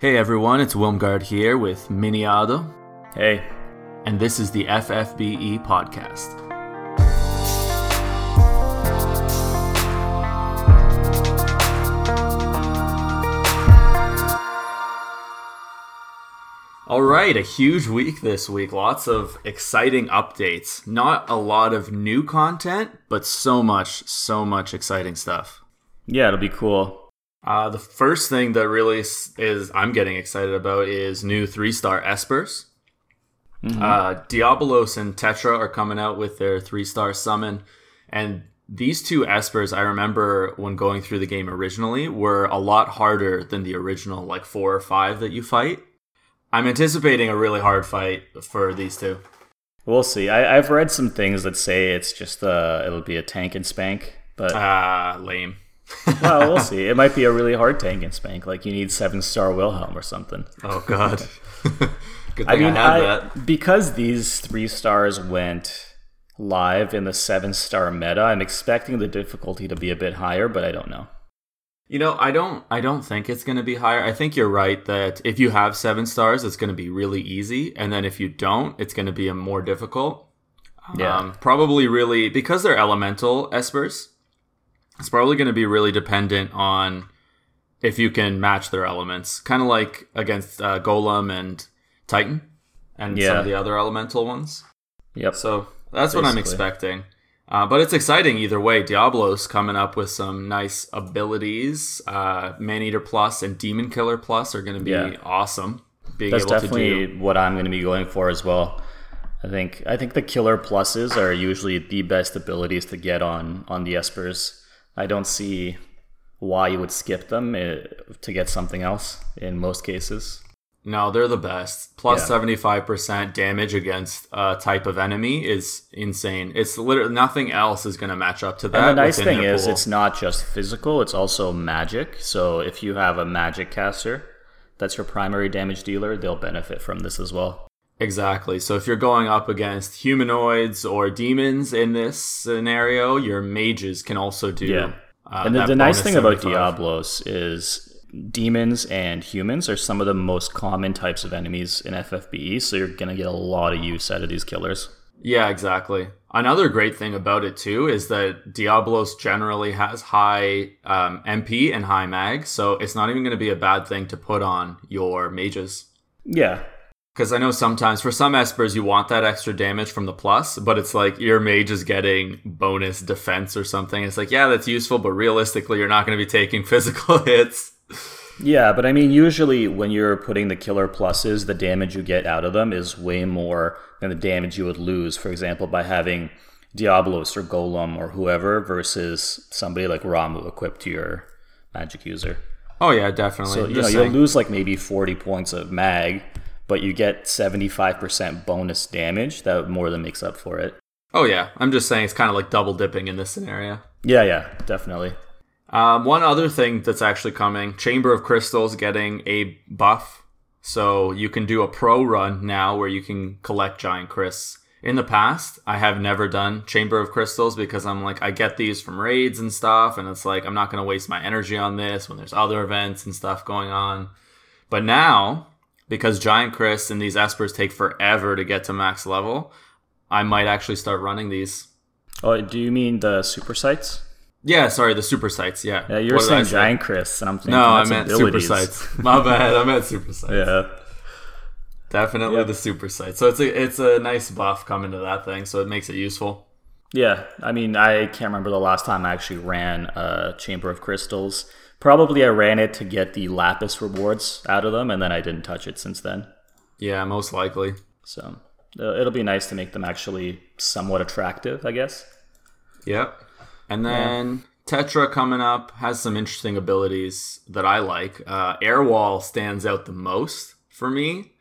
Hey everyone, it's Wilmgard here with Miniado, Hey, and this is the FFBE podcast. All right, a huge week this week. Lots of exciting updates. Not a lot of new content, but so much, so much exciting stuff. yeah, it'll be cool. Uh, the first thing that really is, I'm getting excited about is new three star espers. Uh, Diabolos and Tetra are coming out with their three star summon, and these two espers I remember when going through the game originally were a lot harder than the original like four or five that you fight. I'm anticipating a really hard fight for these two. We'll see. I, I've read some things that say it's just uh, it'll be a tank and spank, but Ah, lame. Well, we'll see. It might be a really hard tank and spank, like you need seven star Wilhelm or something. Oh God. Good thing I mean, I, that. because these three stars went live in the seven star meta, I'm expecting the difficulty to be a bit higher, but I don't know. You know, I don't I don't think it's going to be higher. I think you're right that if you have 7 stars it's going to be really easy and then if you don't it's going to be a more difficult. Yeah. Um, probably really because they're elemental espers. It's probably going to be really dependent on if you can match their elements. Kind of like against uh, Golem and Titan and some of the other elemental ones. Yep. So that's what I'm expecting. Uh, but it's exciting either way. Diablo's coming up with some nice abilities. Uh, Man Eater Plus and Demon Killer Plus are going to be Yeah. awesome. Being That's able to definitely do. what I'm going to be going for as well. I think I think the killer pluses are usually the best abilities to get on on the espers. I don't see why you would skip them eh, to get something else in most cases. No, they're the best. Plus Yeah. 75% damage against a type of enemy is insane. It's literally nothing else is going to match up to that. And the nice thing is pool. it's not just physical, it's also magic. So if you have a magic caster that's your primary damage dealer, they'll benefit from this as well. Exactly. So if you're going up against humanoids or demons in this scenario, your mages can also do. Yeah. Uh, and the, the nice thing about Diablos is demons and humans are some of the most common types of enemies in FFBE, so you're gonna get a lot of use out of these killers. Yeah, exactly. Another great thing about it too is that Diablos generally has high um, MP and high mag, so it's not even going to be a bad thing to put on your mages. Yeah, Because I know sometimes for some espers you want that extra damage from the plus, but it's like your mage is getting bonus defense or something. It's like, yeah, that's useful, but realistically, you're not going to be taking physical hits. yeah, but I mean, usually when you're putting the killer pluses, the damage you get out of them is way more than the damage you would lose, for example, by having Diablos or Golem or whoever versus somebody like Ramuh equipped to your magic user. Oh yeah, definitely. So you know just you'll lose like maybe forty points of mag, but you get seventy five percent bonus damage that more than makes up for it. oh yeah, I'm just saying it's kind of like double dipping in this scenario. Yeah, yeah, definitely. Um, one other thing that's actually coming Chamber of Crystals getting a buff. So you can do a pro run now where you can collect giant crysts. In the past, I have never done Chamber of Crystals because I'm like, I get these from raids and stuff, and it's like, I'm not going to waste my energy on this when there's other events and stuff going on. But now, because giant crysts and these espers take forever to get to max level, I might actually start running these. Oh, do you mean the super sites? Yeah, sorry, the super sites. Yeah. Yeah, you were What saying say? giant Chris, and I'm thinking No, I meant abilities. super sites. My bad. I meant super sites. Yeah, Definitely Yep. the super site. So it's a it's a nice buff coming to that thing. So it makes it useful. yeah. I mean, I can't remember the last time I actually ran a Chamber of Crystals. Probably I ran it to get the lapis rewards out of them, and then I didn't touch it since then. Yeah, most likely. So uh, it'll be nice to make them actually somewhat attractive, I guess. Yep. And then Tetra coming up has some interesting abilities that I like. Uh, Air Wall stands out the most for me.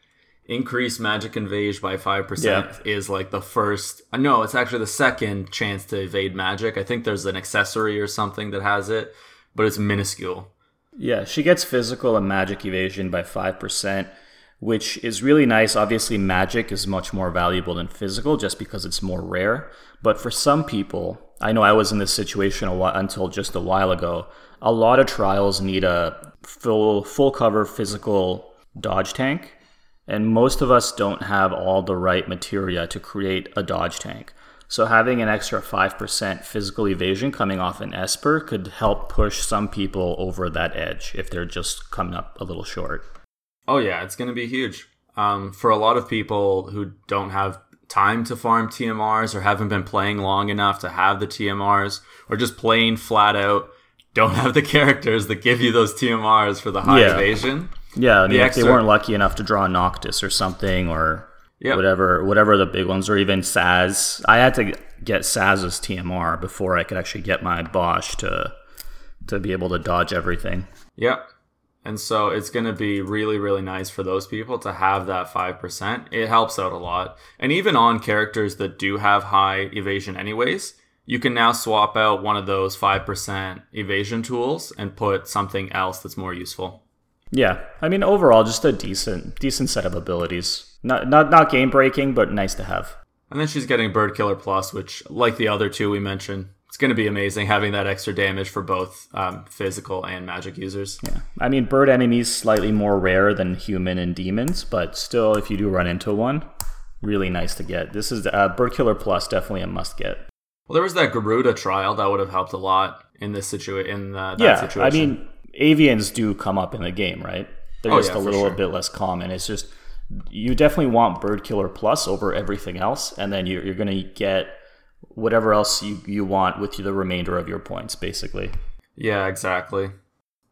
Increase magic invade by five percent Yeah. is like the first. uh, No, it's actually the second chance to evade magic. I think there's an accessory or something that has it, but it's minuscule. Yeah, she gets physical and magic evasion by 5%, which is really nice. Obviously, magic is much more valuable than physical just because it's more rare. But for some people, I know I was in this situation a while, until just a while ago. A lot of trials need a full full cover physical dodge tank, and most of us don't have all the right materia to create a dodge tank. So having an extra 5% physical evasion coming off an Esper could help push some people over that edge if they're just coming up a little short. Oh yeah, it's going to be huge. Um, for a lot of people who don't have time to farm TMRs or haven't been playing long enough to have the TMRs or just playing flat out don't have the characters that give you those TMRs for the high Yeah. evasion. Yeah, The if they weren't lucky enough to draw Noctis or something, or Yep. whatever, whatever the big ones, or even Saz. I had to get Saz's TMR before I could actually get my Bosch to to be able to dodge everything. Yep. And so it's going to be really, really nice for those people to have that 5%. It helps out a lot. And even on characters that do have high evasion, anyways, you can now swap out one of those 5% evasion tools and put something else that's more useful. Yeah, I mean, overall, just a decent decent set of abilities. Not not not game breaking, but nice to have. And then she's getting Bird Killer Plus, which, like the other two we mentioned, it's going to be amazing having that extra damage for both um, physical and magic users. Yeah, I mean, bird enemies slightly more rare than human and demons, but still, if you do run into one, really nice to get. This is uh, bird killer plus, definitely a must get. Well, there was that Garuda trial that would have helped a lot in this situation. In uh, that yeah, situation. I mean, avians do come up in the game, right? They're Oh, just yeah, a little sure. bit less common. It's just you definitely want bird killer plus over everything else, and then you're, you're going to get whatever else you, you want with the remainder of your points, basically. Yeah, exactly.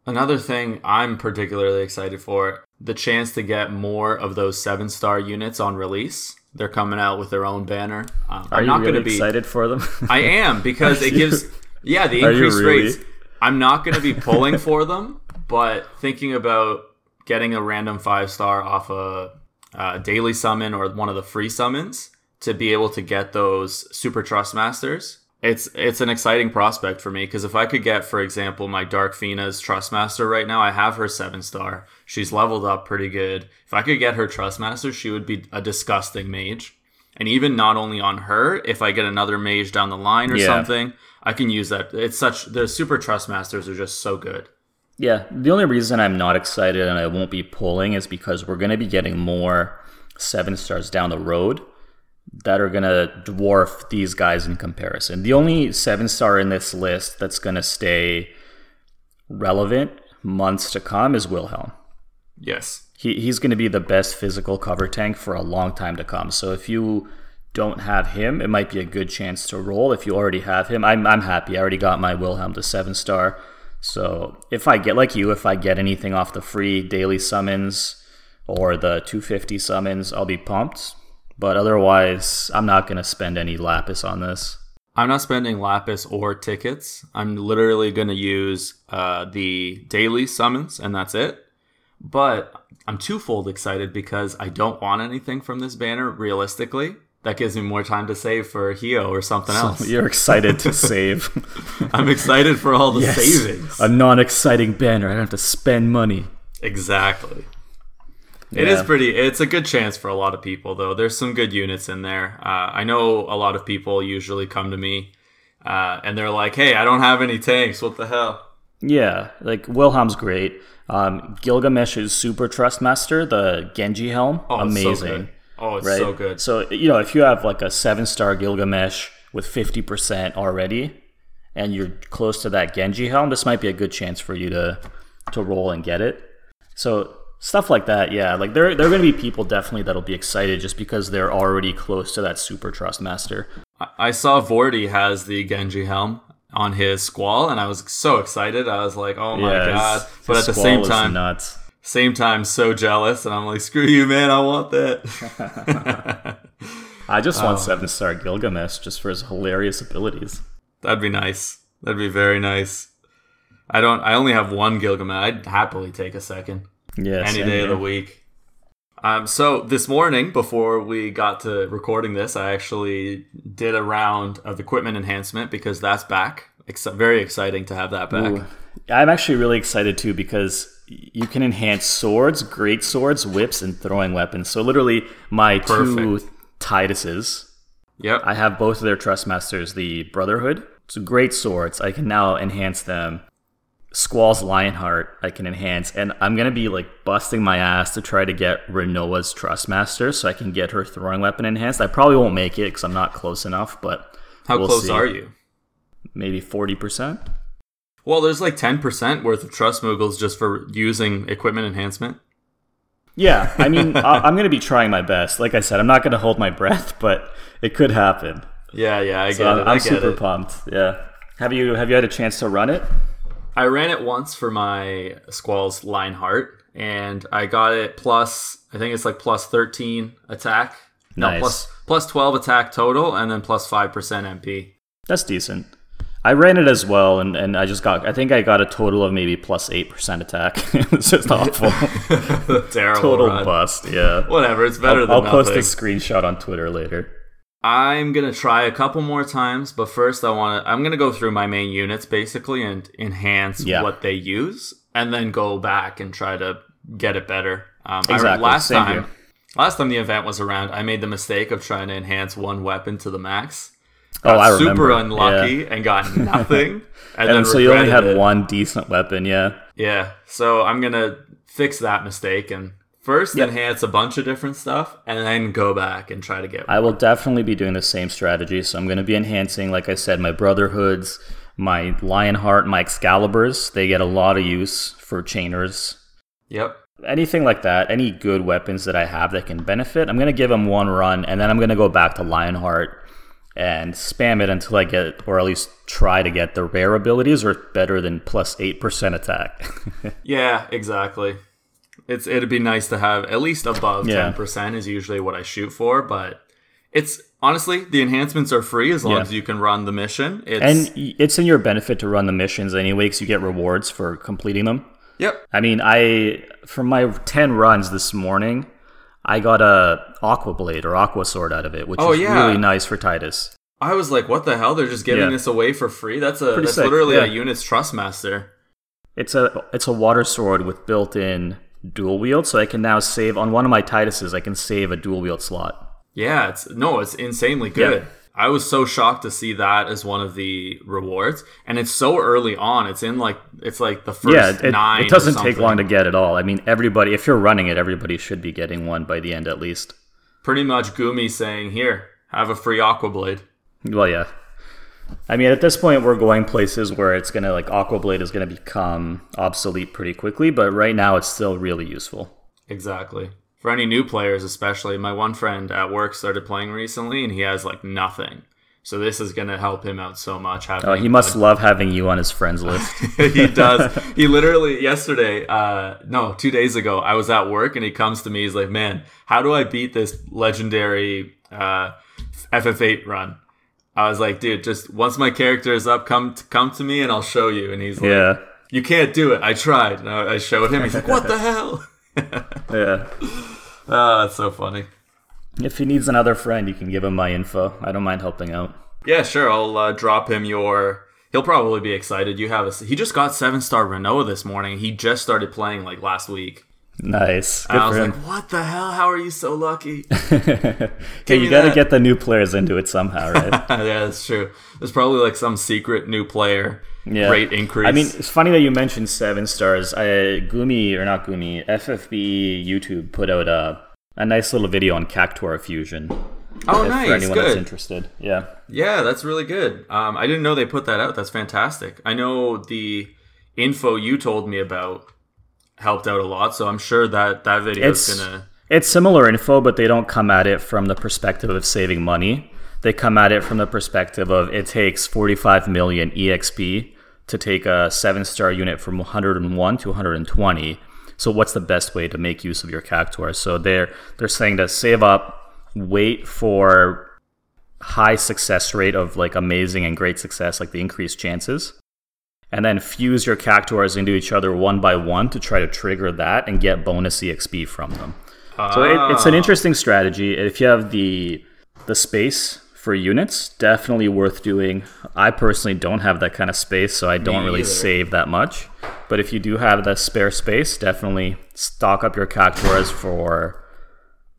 Another thing I'm particularly excited for the chance to get more of those seven star units on release. They're coming out with their own banner. Um, Are I'm you not really going to be. excited for them? I am because it gives. Yeah, the increased really? rates. I'm not going to be pulling for them, but thinking about getting a random five star off a, uh daily summon or one of the free summons to be able to get those super trust masters. It's it's an exciting prospect for me because if I could get, for example, my Dark Fina's Trust Master right now, I have her seven star. She's leveled up pretty good. If I could get her Trust Master, she would be a disgusting mage. And even not only on her, if I get another mage down the line or Yeah. something, I can use that. It's such the super trust masters are just so good. Yeah, the only reason I'm not excited and I won't be pulling is because we're going to be getting more seven stars down the road that are going to dwarf these guys in comparison. The only seven star in this list that's going to stay relevant months to come is Wilhelm. Yes. He, he's going to be the best physical cover tank for a long time to come. So if you don't have him, it might be a good chance to roll. If you already have him, I'm, I'm happy. I already got my Wilhelm to seven star. So if I get like you, if I get anything off the free daily summons or the 250 summons, I'll be pumped. But otherwise, I'm not going to spend any lapis on this. I'm not spending lapis or tickets. I'm literally going to use uh, the daily summons, and that's it. But I'm twofold excited because I don't want anything from this banner. Realistically, that gives me more time to save for Hyoh or something else. You're excited to save. I'm excited for all the Yes. savings. A non exciting banner. I don't have to spend money. Exactly. It is pretty. It's a good chance for a lot of people, though. There's some good units in there. Uh, I know a lot of people usually come to me uh, and they're like, "Hey, I don't have any tanks. What the hell?" Yeah, like Wilhelm's great. Um, Gilgamesh's Super Trust Master, the Genji helm, Oh, so amazing. good. Oh, it's right? so good. So you know, if you have like a seven star Gilgamesh with fifty percent already, and you're close to that Genji helm, this might be a good chance for you to to roll and get it. So stuff like that, yeah. Like there, there are going to be people definitely that'll be excited just because they're already close to that Super Trust Master. I- I saw Vorty has the Genji helm on his squall, and I was so excited. I was like, "Oh my Yeah, god!" But at the same time, nuts. same time, so jealous, and I'm like, "Screw you, man! I want that." I just Oh. want seven star Gilgamesh just for his hilarious abilities. That'd be nice. That'd be very nice. I don't. I only have one Gilgamesh. I'd happily take a second Yeah, any day of the week. Um, so this morning, before we got to recording this, I actually did a round of equipment enhancement because that's back. Ex- very exciting to have that back. Ooh, I'm actually really excited too because you can enhance swords, great swords, whips, and throwing weapons. So literally, my two Perfect. Tituses, Yep. I have both of their trust masters, the Brotherhood. So great swords. I can now enhance them. Squall's Lionheart, I can enhance, and I'm gonna be like busting my ass to try to get Rinoa's Trustmaster so I can get her throwing weapon enhanced. I probably won't make it because I'm not close enough, but How we'll close see. are you? maybe forty percent. Well, there's like 10% worth of trust moogles just for using equipment enhancement. Yeah, I mean, I- I'm gonna be trying my best. Like I said, I'm not gonna hold my breath, but it could happen. Yeah, yeah, I get I'm, it. I'm I super it. pumped. Yeah. Have you have you had a chance to run it? I ran it once for my Squall's Lionheart, and I got it plus. I think it's like plus thirteen attack. No, Nice. plus plus twelve attack total, and then plus plus five percent MP. That's decent. I ran it as well, and, and I just got. I think I got a total of maybe plus plus eight percent attack. it's just awful. Terrible Total run. bust. Yeah. Whatever, it's better I'll, than I'll post a screenshot on Twitter later. I'm gonna try a couple more times, but first I want to. I'm gonna go through my main units basically and enhance Yeah. what they use, and then go back and try to get it better. Um, I- Exactly, last same time, here. last time the event was around, I made the mistake of trying to enhance one weapon to the max. Oh, Got I super remember. unlucky and got nothing. and, And then so you only had it. one decent weapon. Yeah. Yeah, so I'm gonna fix that mistake and first Yep. enhance a bunch of different stuff, and then go back and try to get. I will definitely be doing the same strategy. So I'm going to be enhancing, like I said, my Brotherhoods, my Lionheart, my Excaliburs. They get a lot of use for chainers. Yep. anything like that, any good weapons that I have that can benefit, I'm gonna give them one run, and then I'm gonna go back to Lionheart and spam it until I get, or at least try to get the rare abilities, or better than plus plus eight percent attack. Yeah, exactly. It's it'd be nice to have at least above Yeah. ten percent is usually what I shoot for, but it's honestly the enhancements are free as long Yeah. as you can run the mission. It's and it's in your benefit to run the missions anyway, because you get rewards for completing them. yep. I mean, I from my ten runs this morning, I got a Aqua Blade or Aqua Sword out of it, which Oh, is yeah. really nice for Titus. I was like, what the hell? They're just giving Yeah. this away for free? That's a Pretty that's sick, literally a yeah. unit's trust master. It's a it's a water sword with built-in dual wield, so I can now save on one of my Tituses. I can save a dual wield slot. Yeah, it's no, it's insanely good. I was so shocked to see that as one of the rewards, and it's so early on. It's in like it's like the first yeah, it, nine. it doesn't take long to get at all. I mean, everybody if you're running it, everybody should be getting one by the end at least. Pretty much, Gumi saying, "Here, have a free Aqua Blade." Well, yeah. I mean, at this point, we're going places where it's gonna like Aqua Blade is gonna become obsolete pretty quickly, but right now it's still really useful. Exactly. For any new players, especially, my one friend at work started playing recently, and he has like nothing. So this is going to help him out so much. Having Oh, he must love having you on his friends list. he does. He literally yesterday, uh, no, two days ago, I was at work and he comes to me. He's like, "Man, how do I beat this legendary uh, FF8 run?" I was like, "Dude, just once my character is up, come come to me and I'll show you." And he's like, yeah, "You can't do it. I tried." And I I showed him. He's like, "What the hell?" yeah. Oh, that's so funny. If he needs another friend, you can give him my info. I don't mind helping out. Yeah, sure. I'll uh, drop him your. He'll probably be excited. You have a. He just got seven star Renault this morning. He just started playing like last week. Nice. I was for like, "What the hell? How are you so lucky?" Okay, you got to get the new players into it somehow, right? yeah, that's true. There's probably like some secret new player Yeah. rate increase. I mean, it's funny that you mentioned seven stars. I, Gumi, or not Gumi, FFB YouTube put out a, a nice little video on Cactuar Fusion. oh, if- nice, For anyone that's good. interested. Yeah. Yeah, that's really good. Um, I didn't know they put that out. That's fantastic. I know the info you told me about helped out a lot, so I'm sure that that video is It's, gonna. it's similar info, but they don't come at it from the perspective of saving money. They come at it from the perspective of it takes 45 million EXP to take a seven star unit from 101 to 120. So what's the best way to make use of your Cactuar? So they're they're saying to save up, wait for high success rate of like amazing and great success, like the increased chances, and then fuse your Cactuars into each other one by one to try to trigger that and get bonus EXP from them. So it, it's an Ah. interesting strategy. If you have the the space for units, definitely worth doing. I personally don't have that kind of space, so I don't really either. save that much. But if you do have that spare space, definitely stock up your Cactuars for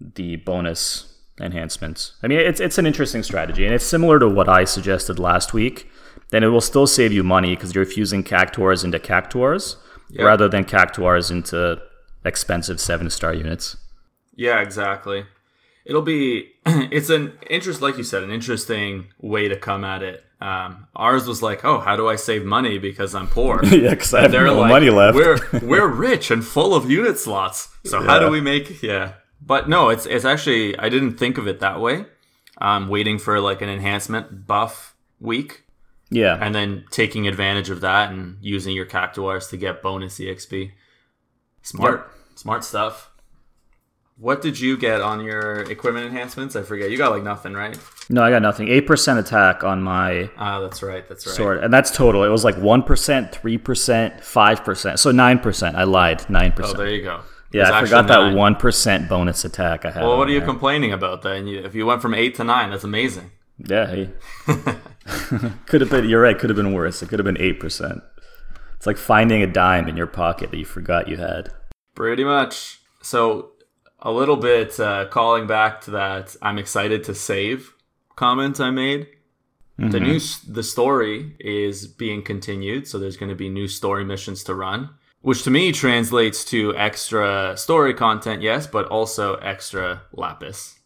the bonus enhancements. I mean, it's it's an interesting strategy, and it's similar to what I suggested last week. Then it will still save you money because you're fusing Cactuars into Cactuars rather than Cactuars into expensive seven star units. Yeah, exactly. It'll be it's an interest like you said, an interesting way to come at it. Um, ours was like, oh, how do I save money because I'm poor? yeah, because I have no like, money left. we're we're rich and full of unit slots. So how do we make? Yeah, but no, it's it's actually I didn't think of it that way. I'm waiting for like an enhancement buff week, yeah, and then taking advantage of that and using your cactuars to get bonus exp. Smart, smart stuff. What did you get on your equipment enhancements? I forget. You got like nothing, right? no, I got nothing. Eight percent attack on my Ah, that's right. That's right. sword, and that's total. It was like one percent, three percent, five percent. So nine percent. I lied. Nine percent. Oh, there you go. yeah, I forgot that one percent bonus attack I had. Well, what are you there. complaining about then? If you went from eight to nine, that's amazing. Yeah, hey. could have been. You're right. Could have been worse. It could have been eight percent. It's like finding a dime in your pocket that you forgot you had. Pretty much. So, a little bit uh, calling back to that, I'm excited to save comment I made. The new the story is being continued, so there's going to be new story missions to run, which to me translates to extra story content, yes, but also extra lapis.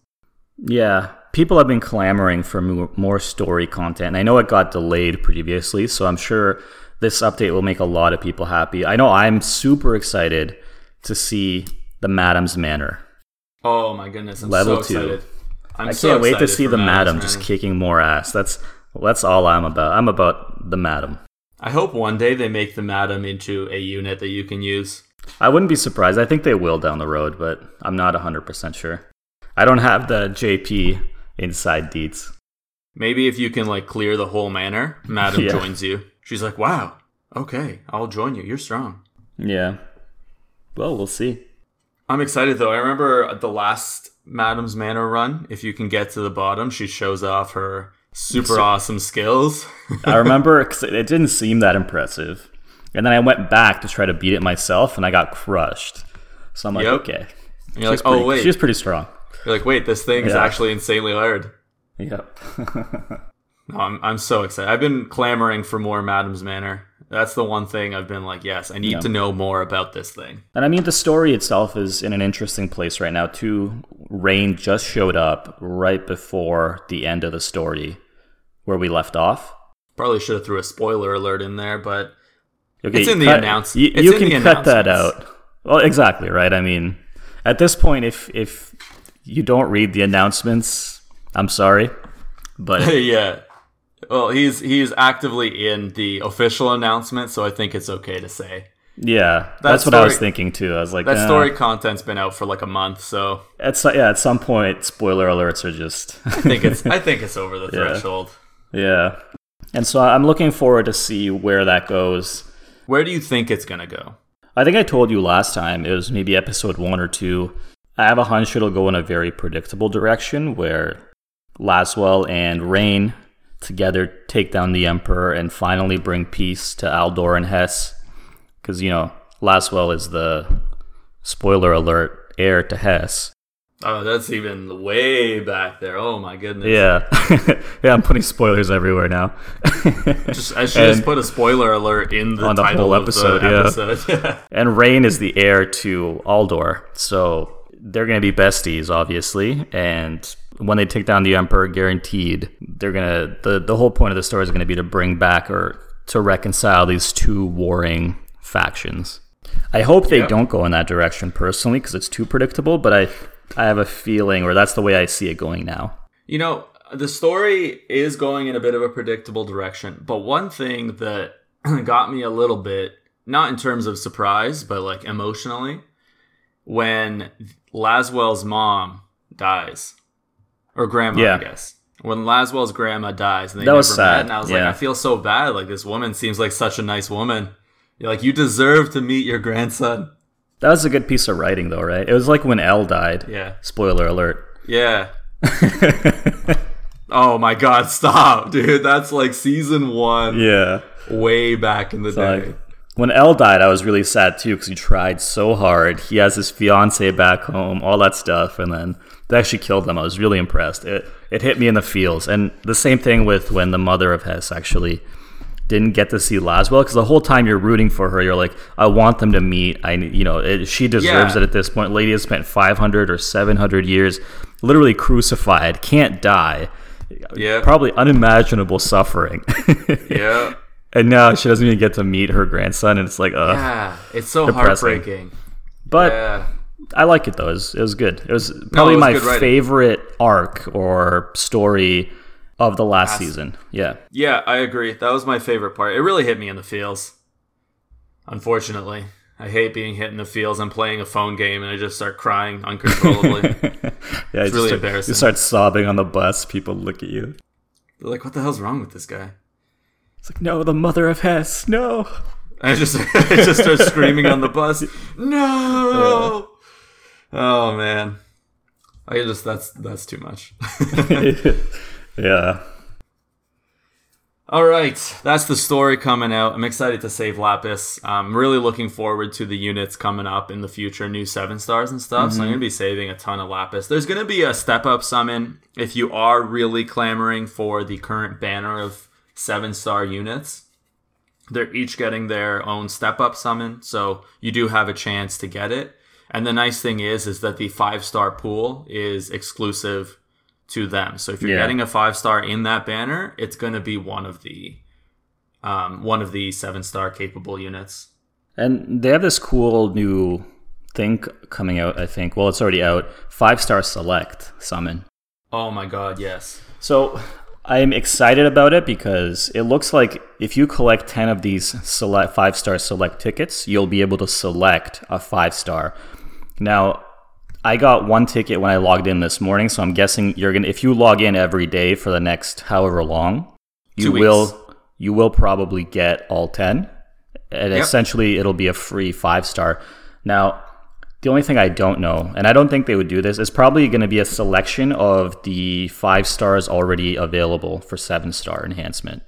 Yeah, people have been clamoring for more story content. And I know it got delayed previously, so I'm sure this update will make a lot of people happy. I know I'm super excited to see the Madam's Manor. Oh my goodness, I'm Level so two. excited. I'm I can't wait to see the Madam's Madam just kicking more ass. That's that's all I'm about. I'm about the Madam. I hope one day they make the Madam into a unit that you can use. I wouldn't be surprised. I think they will down the road, but I'm not 100% sure. I don't have the JP inside deets. Maybe if you can like clear the whole manor, Madam Yeah. joins you. She's like, "Wow, okay, I'll join you. You're strong." Yeah. Well, we'll see. I'm excited though. I remember the last Madam's Manor run. If you can get to the bottom, she shows off her super So- awesome skills. I remember it didn't seem that impressive. And then I went back to try to beat it myself and I got crushed. So I'm like, Yep. okay. And you're like, She's pretty- "Oh wait." She was pretty strong. You're like, "Wait, this thing is Yeah. actually insanely hard." Yep. No, I'm I'm so excited. I've been clamoring for more Madam's Manor. That's the one thing I've been like, "Yes, I need Yeah. to know more about this thing." and I mean, the story itself is in an interesting place right now, too. Rain just showed up right before the end of the story where we left off. Probably should have threw a spoiler alert in there, but Okay, It's in the cut- announce- You, you can cut that out. Well, exactly right. I mean, at this point, if if you don't read the announcements, I'm sorry, but yeah. Well, he's he's actively in the official announcement, so I think it's okay to say. yeah, that's what I was thinking too. I was like, That "Uh, story content's been out for like a month, so At so- yeah, at some point, spoiler alerts are just I think it's I think it's over the Yeah. threshold. yeah. And so I'm looking forward to see where that goes. Where do you think it's gonna go? I think I told you last time it was maybe episode one or two. I have a hunch it'll go in a very predictable direction where Laswell and Rain together take down the Emperor and finally bring peace to Aldore and Hess. Because, you know, Laswell is the spoiler alert heir to Hess. Oh, that's even way back there. Oh my goodness. Yeah. yeah, I'm putting spoilers everywhere now. Just, I should just put a spoiler alert in the On the title whole episode, the yeah. episode. And Rain is the heir to Aldor, so they're going to be besties, obviously. And when they take down the Emperor, guaranteed, they're gonna. the The whole point of the story is going to be to bring back or to reconcile these two warring factions. I hope they Yeah. don't go in that direction personally, because it's too predictable. But I, I have a feeling, or that's the way I see it going now. You know, the story is going in a bit of a predictable direction, but one thing that got me a little bit, not in terms of surprise, but like emotionally, when Laswell's mom dies, or grandma, Yeah. I guess. When Laswell's grandma dies, and they That never was sad, met, and I was like. I feel so bad. Like this woman seems like such a nice woman. You're like, you deserve to meet your grandson. That was a good piece of writing, though, right? It was like when Elle died. Yeah, Spoiler alert. yeah. Oh my god, stop, dude. That's like season one, Yeah. way back in the day. Like, when L died, I was really sad too because he tried so hard. He has his fiance back home, all that stuff, and then they actually killed him. I was really impressed. It it hit me in the feels, and the same thing with when the mother of Hess actually didn't get to see Laswell because the whole time you're rooting for her, you're like, I want them to meet. I you know it, she deserves Yeah. it at this point. Lady has spent 500 or 700 years, literally crucified, can't die. yeah, Probably unimaginable suffering. yeah, And now she doesn't even get to meet her grandson, and it's like, uh. yeah. It's so Depressing. heartbreaking. But yeah, I like it though. It was, it was good. It was probably was my favorite arc or story of the last season. Yeah. yeah. I agree. That was my favorite part. It really hit me in the feels. Unfortunately, I hate being hit in the feels. I'm playing a phone game and I just start crying uncontrollably. Yeah, it's really start, embarrassing. You start sobbing on the bus. People look at you. They're like, "What the hell's wrong with this guy?" It's like, no, the mother of Hess. No. I just I just start screaming on the bus. No. Oh man. I just that's that's too much. yeah. All right, that's the story coming out. I'm excited to save Lapis. I'm really looking forward to the units coming up in the future, new seven stars and stuff. So I'm mm-hmm. gonna be saving a ton of Lapis. There's gonna be a step up summon if you are really clamoring for the current banner of seven star units. They're each getting their own step up summon, so you do have a chance to get it. And the nice thing is, is that the five star pool is exclusive to them. So if you're Yeah. getting a five star in that banner, it's going to be one of the um, one of the seven star capable units. And they have this cool new thing coming out, I think. Well, it's already out. Five star select summon. Oh my god, yes. So I'm excited about it because it looks like if you collect 10 of these select five star select tickets, you'll be able to select a five star. Now, I got one ticket when I logged in this morning, so I'm guessing you're gonna if you log in every day for the next however long, you will you will probably get all 10. And Yep. essentially it'll be a free five star. Now, the only thing I don't know, and I don't think they would do this, is probably going to be a selection of the five stars already available for seven star enhancement.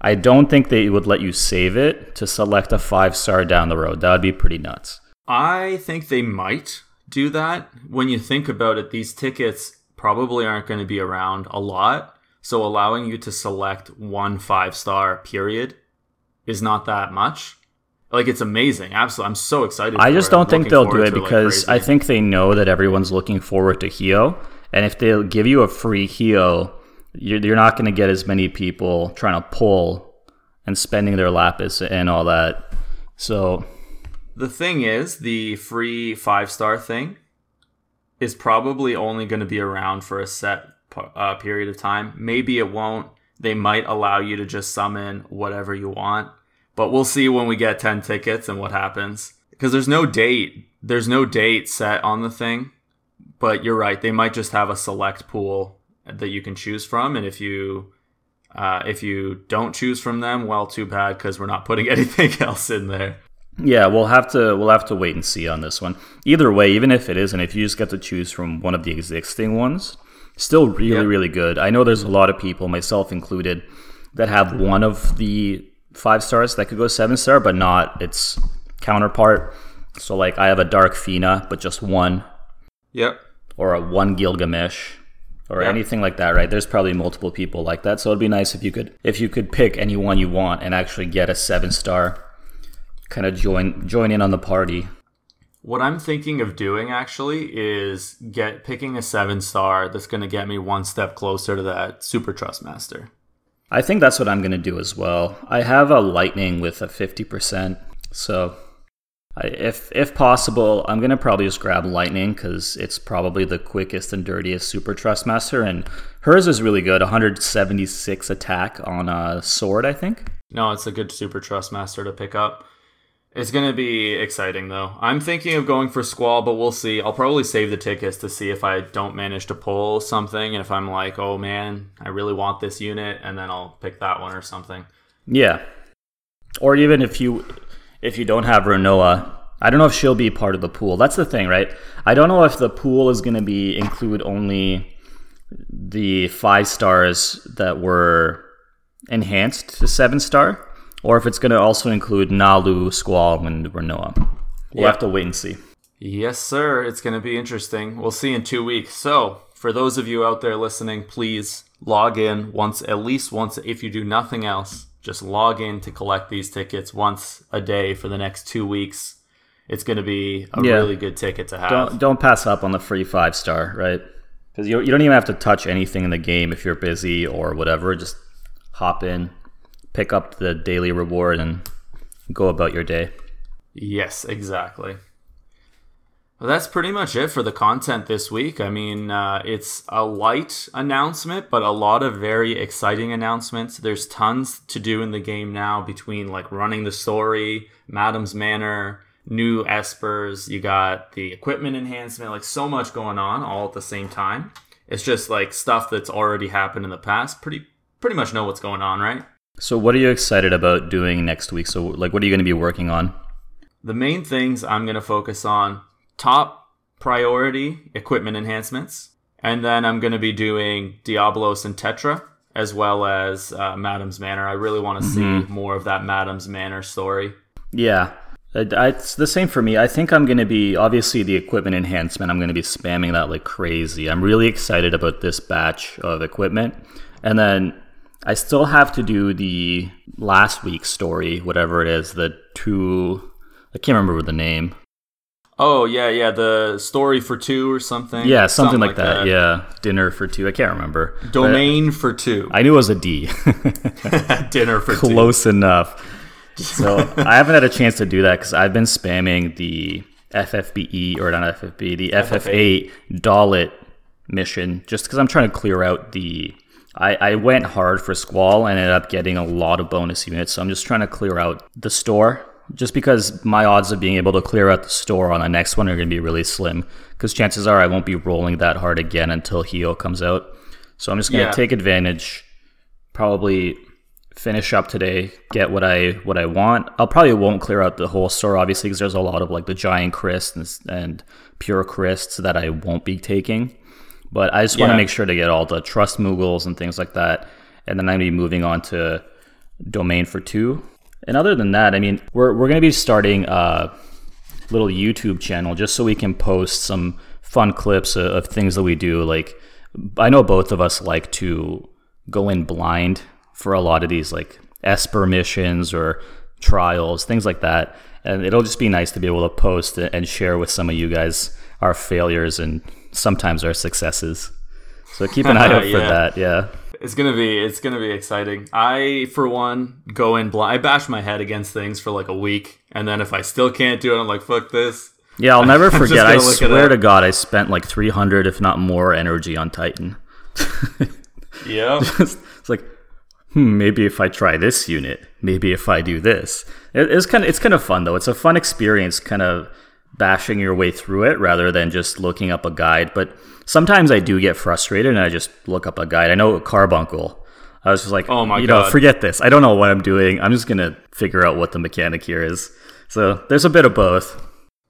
I don't think they would let you save it to select a five star down the road. That would be pretty nuts. I think they might do that. When you think about it, these tickets probably aren't going to be around a lot. So allowing you to select one five star period is not that much. Like it's amazing. Absolutely. I'm so excited. I just don't think they'll do it to like because I think they know that everyone's looking forward to Hyoh. And if they'll give you a free Hyoh, you're, you're not going to get as many people trying to pull and spending their lapis and all that. So The thing is, the free five star thing is probably only going to be around for a set uh, period of time. Maybe it won't. They might allow you to just summon whatever you want, but we'll see when we get 10 tickets and what happens. Because there's no date. There's no date set on the thing. But you're right. They might just have a select pool that you can choose from. And if you. Uh, if you don't choose from them, well, too bad because we're not putting anything else in there. Yeah, we'll have to we'll have to wait and see on this one. Either way, even if it isn't, if you just get to choose from one of the existing ones, still really Yep. really good. I know there's a lot of people, myself included, that have one of the five stars that could go seven star, but not its counterpart. So like I have a Dark Fina, but just one, Yep. or a one Gilgamesh, or Yeah. anything like that. Right? There's probably multiple people like that. So it'd be nice if you could if you could pick any one you want and actually get a seven star. Kind of join join in on the party. What I'm thinking of doing actually is get picking a seven star that's going to get me one step closer to that Super Trust Master. I think that's what I'm going to do as well. I have a lightning with a 50%. So I, if if possible, I'm going to probably just grab lightning cuz it's probably the quickest and dirtiest super trust master and hers is really good. 176 attack on a sword, I think. No, it's a good Super Trust Master to pick up. It's going to be exciting though. I'm thinking of going for Squall, but we'll see. I'll probably save the tickets to see if I don't manage to pull something and if I'm like, "Oh man, I really want this unit," and then I'll pick that one or something. Yeah. Or even if you if you don't have Rinoa, I don't know if she'll be part of the pool. That's the thing, right? I don't know if the pool is going to be include only the five stars that were enhanced to seven star, or if it's going to also include Nalu, Squall, and Rinoa. We'll Yeah. have to wait and see. Yes, sir. It's going to be interesting. We'll see in two weeks. So, for those of you out there listening, please log in once, at least once, if you do nothing else, just log in to collect these tickets once a day for the next two weeks. It's going to be a Yeah. really good ticket to have. Don't don't pass up on the free five star, right? Because you you don't even have to touch anything in the game if you're busy or whatever. Just hop in, pick up the daily reward, and go about your day. Yes, exactly. Well, that's pretty much it for the content this week. I mean, uh, it's a light announcement, but a lot of very exciting announcements. There's tons to do in the game now between like running the story, Madam's Manor, new espers, you got the equipment enhancement, like so much going on all at the same time. It's just like stuff that's already happened in the past. Pretty pretty much know what's going on, right? So, what are you excited about doing next week? So, like, what are you going to be working on? The main things I'm going to focus on top priority equipment enhancements, and then I'm going to be doing Diablos and Tetra as well as uh, Madam's Manor. I really want to see more of that Madam's Manor story. Yeah, I- I- it's the same for me. I think I'm going to be obviously the equipment enhancement. I'm going to be spamming that like crazy. I'm really excited about this batch of equipment, and then I still have to do the last week's story, whatever it is. The two, I can't remember the name. Oh yeah, yeah, the story for two or something. Yeah, something, like, that. Yeah, dinner for two. I can't remember. But Domain for two. I knew it was a D. Dinner for two. Close enough. So I haven't had a chance to do that because I've been spamming the FFBE or not FFB, the FF8 Dalit mission just because I'm trying to clear out the. I, I went hard for Squall and ended up getting a lot of bonus units, so I'm just trying to clear out the store. Just because my odds of being able to clear out the store on the next one are going to be really slim, because chances are I won't be rolling that hard again until Hyoh comes out. So I'm just going to Yeah. take advantage, probably finish up today, get what I what I want. I'll probably won't clear out the whole store, obviously, because there's a lot of like the giant crysts and, and pure crysts that I won't be taking. But I just want Yeah. to make sure to get all the trust moogles and things like that, and then I'm gonna be moving on to domain for two. And other than that, I mean, we're we're gonna be starting a little YouTube channel just so we can post some fun clips of, of things that we do. Like, I know both of us like to go in blind for a lot of these like Esper missions or trials, things like that. And it'll just be nice to be able to post and share with some of you guys our failures and sometimes our successes. So keep an eye out for Yeah. that. Yeah. It's gonna be it's gonna be exciting. I for one go in blind. I bash my head against things for like a week, and then if I still can't do it, I'm like fuck this. Yeah, I'll never forget. I swear to God, I spent like 300, if not more, energy on Titan. Yeah, it's like, hmm, maybe if I try this unit, maybe if I do this. It, it's kind of it's kind of fun though. It's a fun experience, kind of bashing your way through it rather than just looking up a guide. But sometimes I do get frustrated and I just look up a guide. I know Carbuncle. I was just like, Oh my you know, God. forget this. I don't know what I'm doing. I'm just gonna figure out what the mechanic here is. So there's a bit of both.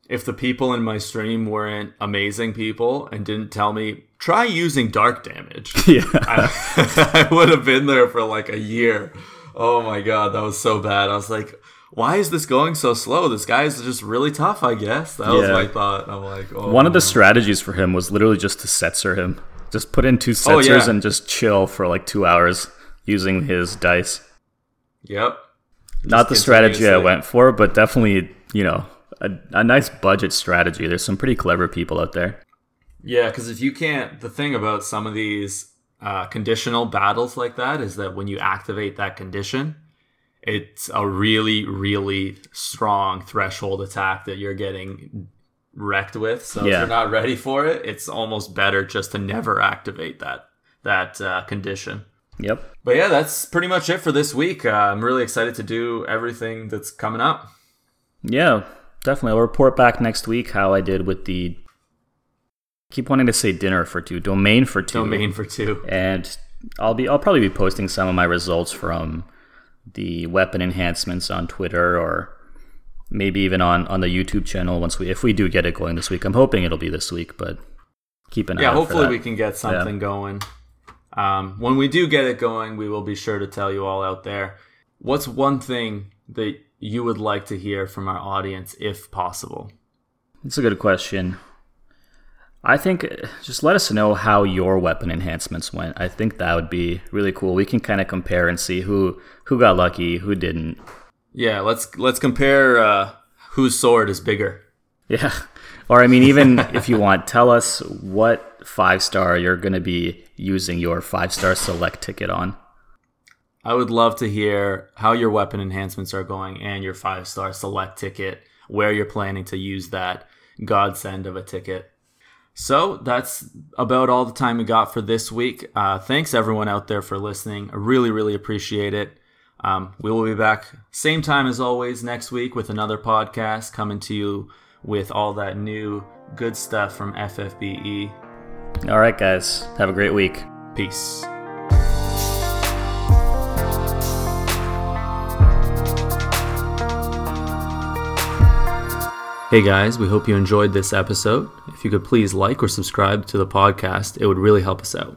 if the people in my stream weren't amazing people and didn't tell me try using dark damage, Yeah. I, I would have been there for like a year. Oh my god, that was so bad. I was like, why is this going so slow? This guy is just really tough, I guess. That was my thought. I'm like, oh. One of the strategies for him was literally just to setzer him. Just put in two Oh, Setzers yeah. and just chill for like two hours using his dice. Yep. Not the strategy I went for, but definitely, you know, a, a nice budget strategy. There's some pretty clever people out there. Yeah, because if you can't, the thing about some of these uh, conditional battles like that is that when you activate that condition, it's a really, really strong threshold attack that you're getting wrecked with. So if you're not ready for it, it's almost better just to never activate that that uh, condition. Yep. But yeah, that's pretty much it for this week. Uh, I'm really excited to do everything that's coming up. Yeah, definitely. I'll report back next week how I did with the. Keep wanting to say dinner for two, domain for two. Domain for two. and I'll be I'll probably be posting some of my results from the weapon enhancements on Twitter or maybe even on on the YouTube channel once we if we do get it going this week. I'm hoping it'll be this week, but keep an eye yeah, out for hopefully we can get something going. Um, when we do get it going, we will be sure to tell you all out there. What's one thing that you would like to hear from our audience, if possible? It's a good question. I think uh, just let us know how your weapon enhancements went. I think that would be really cool. We can kind of compare and see who who got lucky, who didn't. Yeah, let's let's compare uh, whose sword is bigger. Yeah. Or I mean, even if you want, tell us what five star you're going to be using your five star select ticket on. I would love to hear how your weapon enhancements are going and your five star select ticket, where you're planning to use that godsend of a ticket. So that's about all the time we got for this week. Uh, thanks everyone out there for listening. I really, really appreciate it. Um, we will be back same time as always next week with another podcast coming to you with all that new good stuff from FFBE. All right, guys. Have a great week. Peace. Hey guys, we hope you enjoyed this episode. If you could please like or subscribe to the podcast, it would really help us out.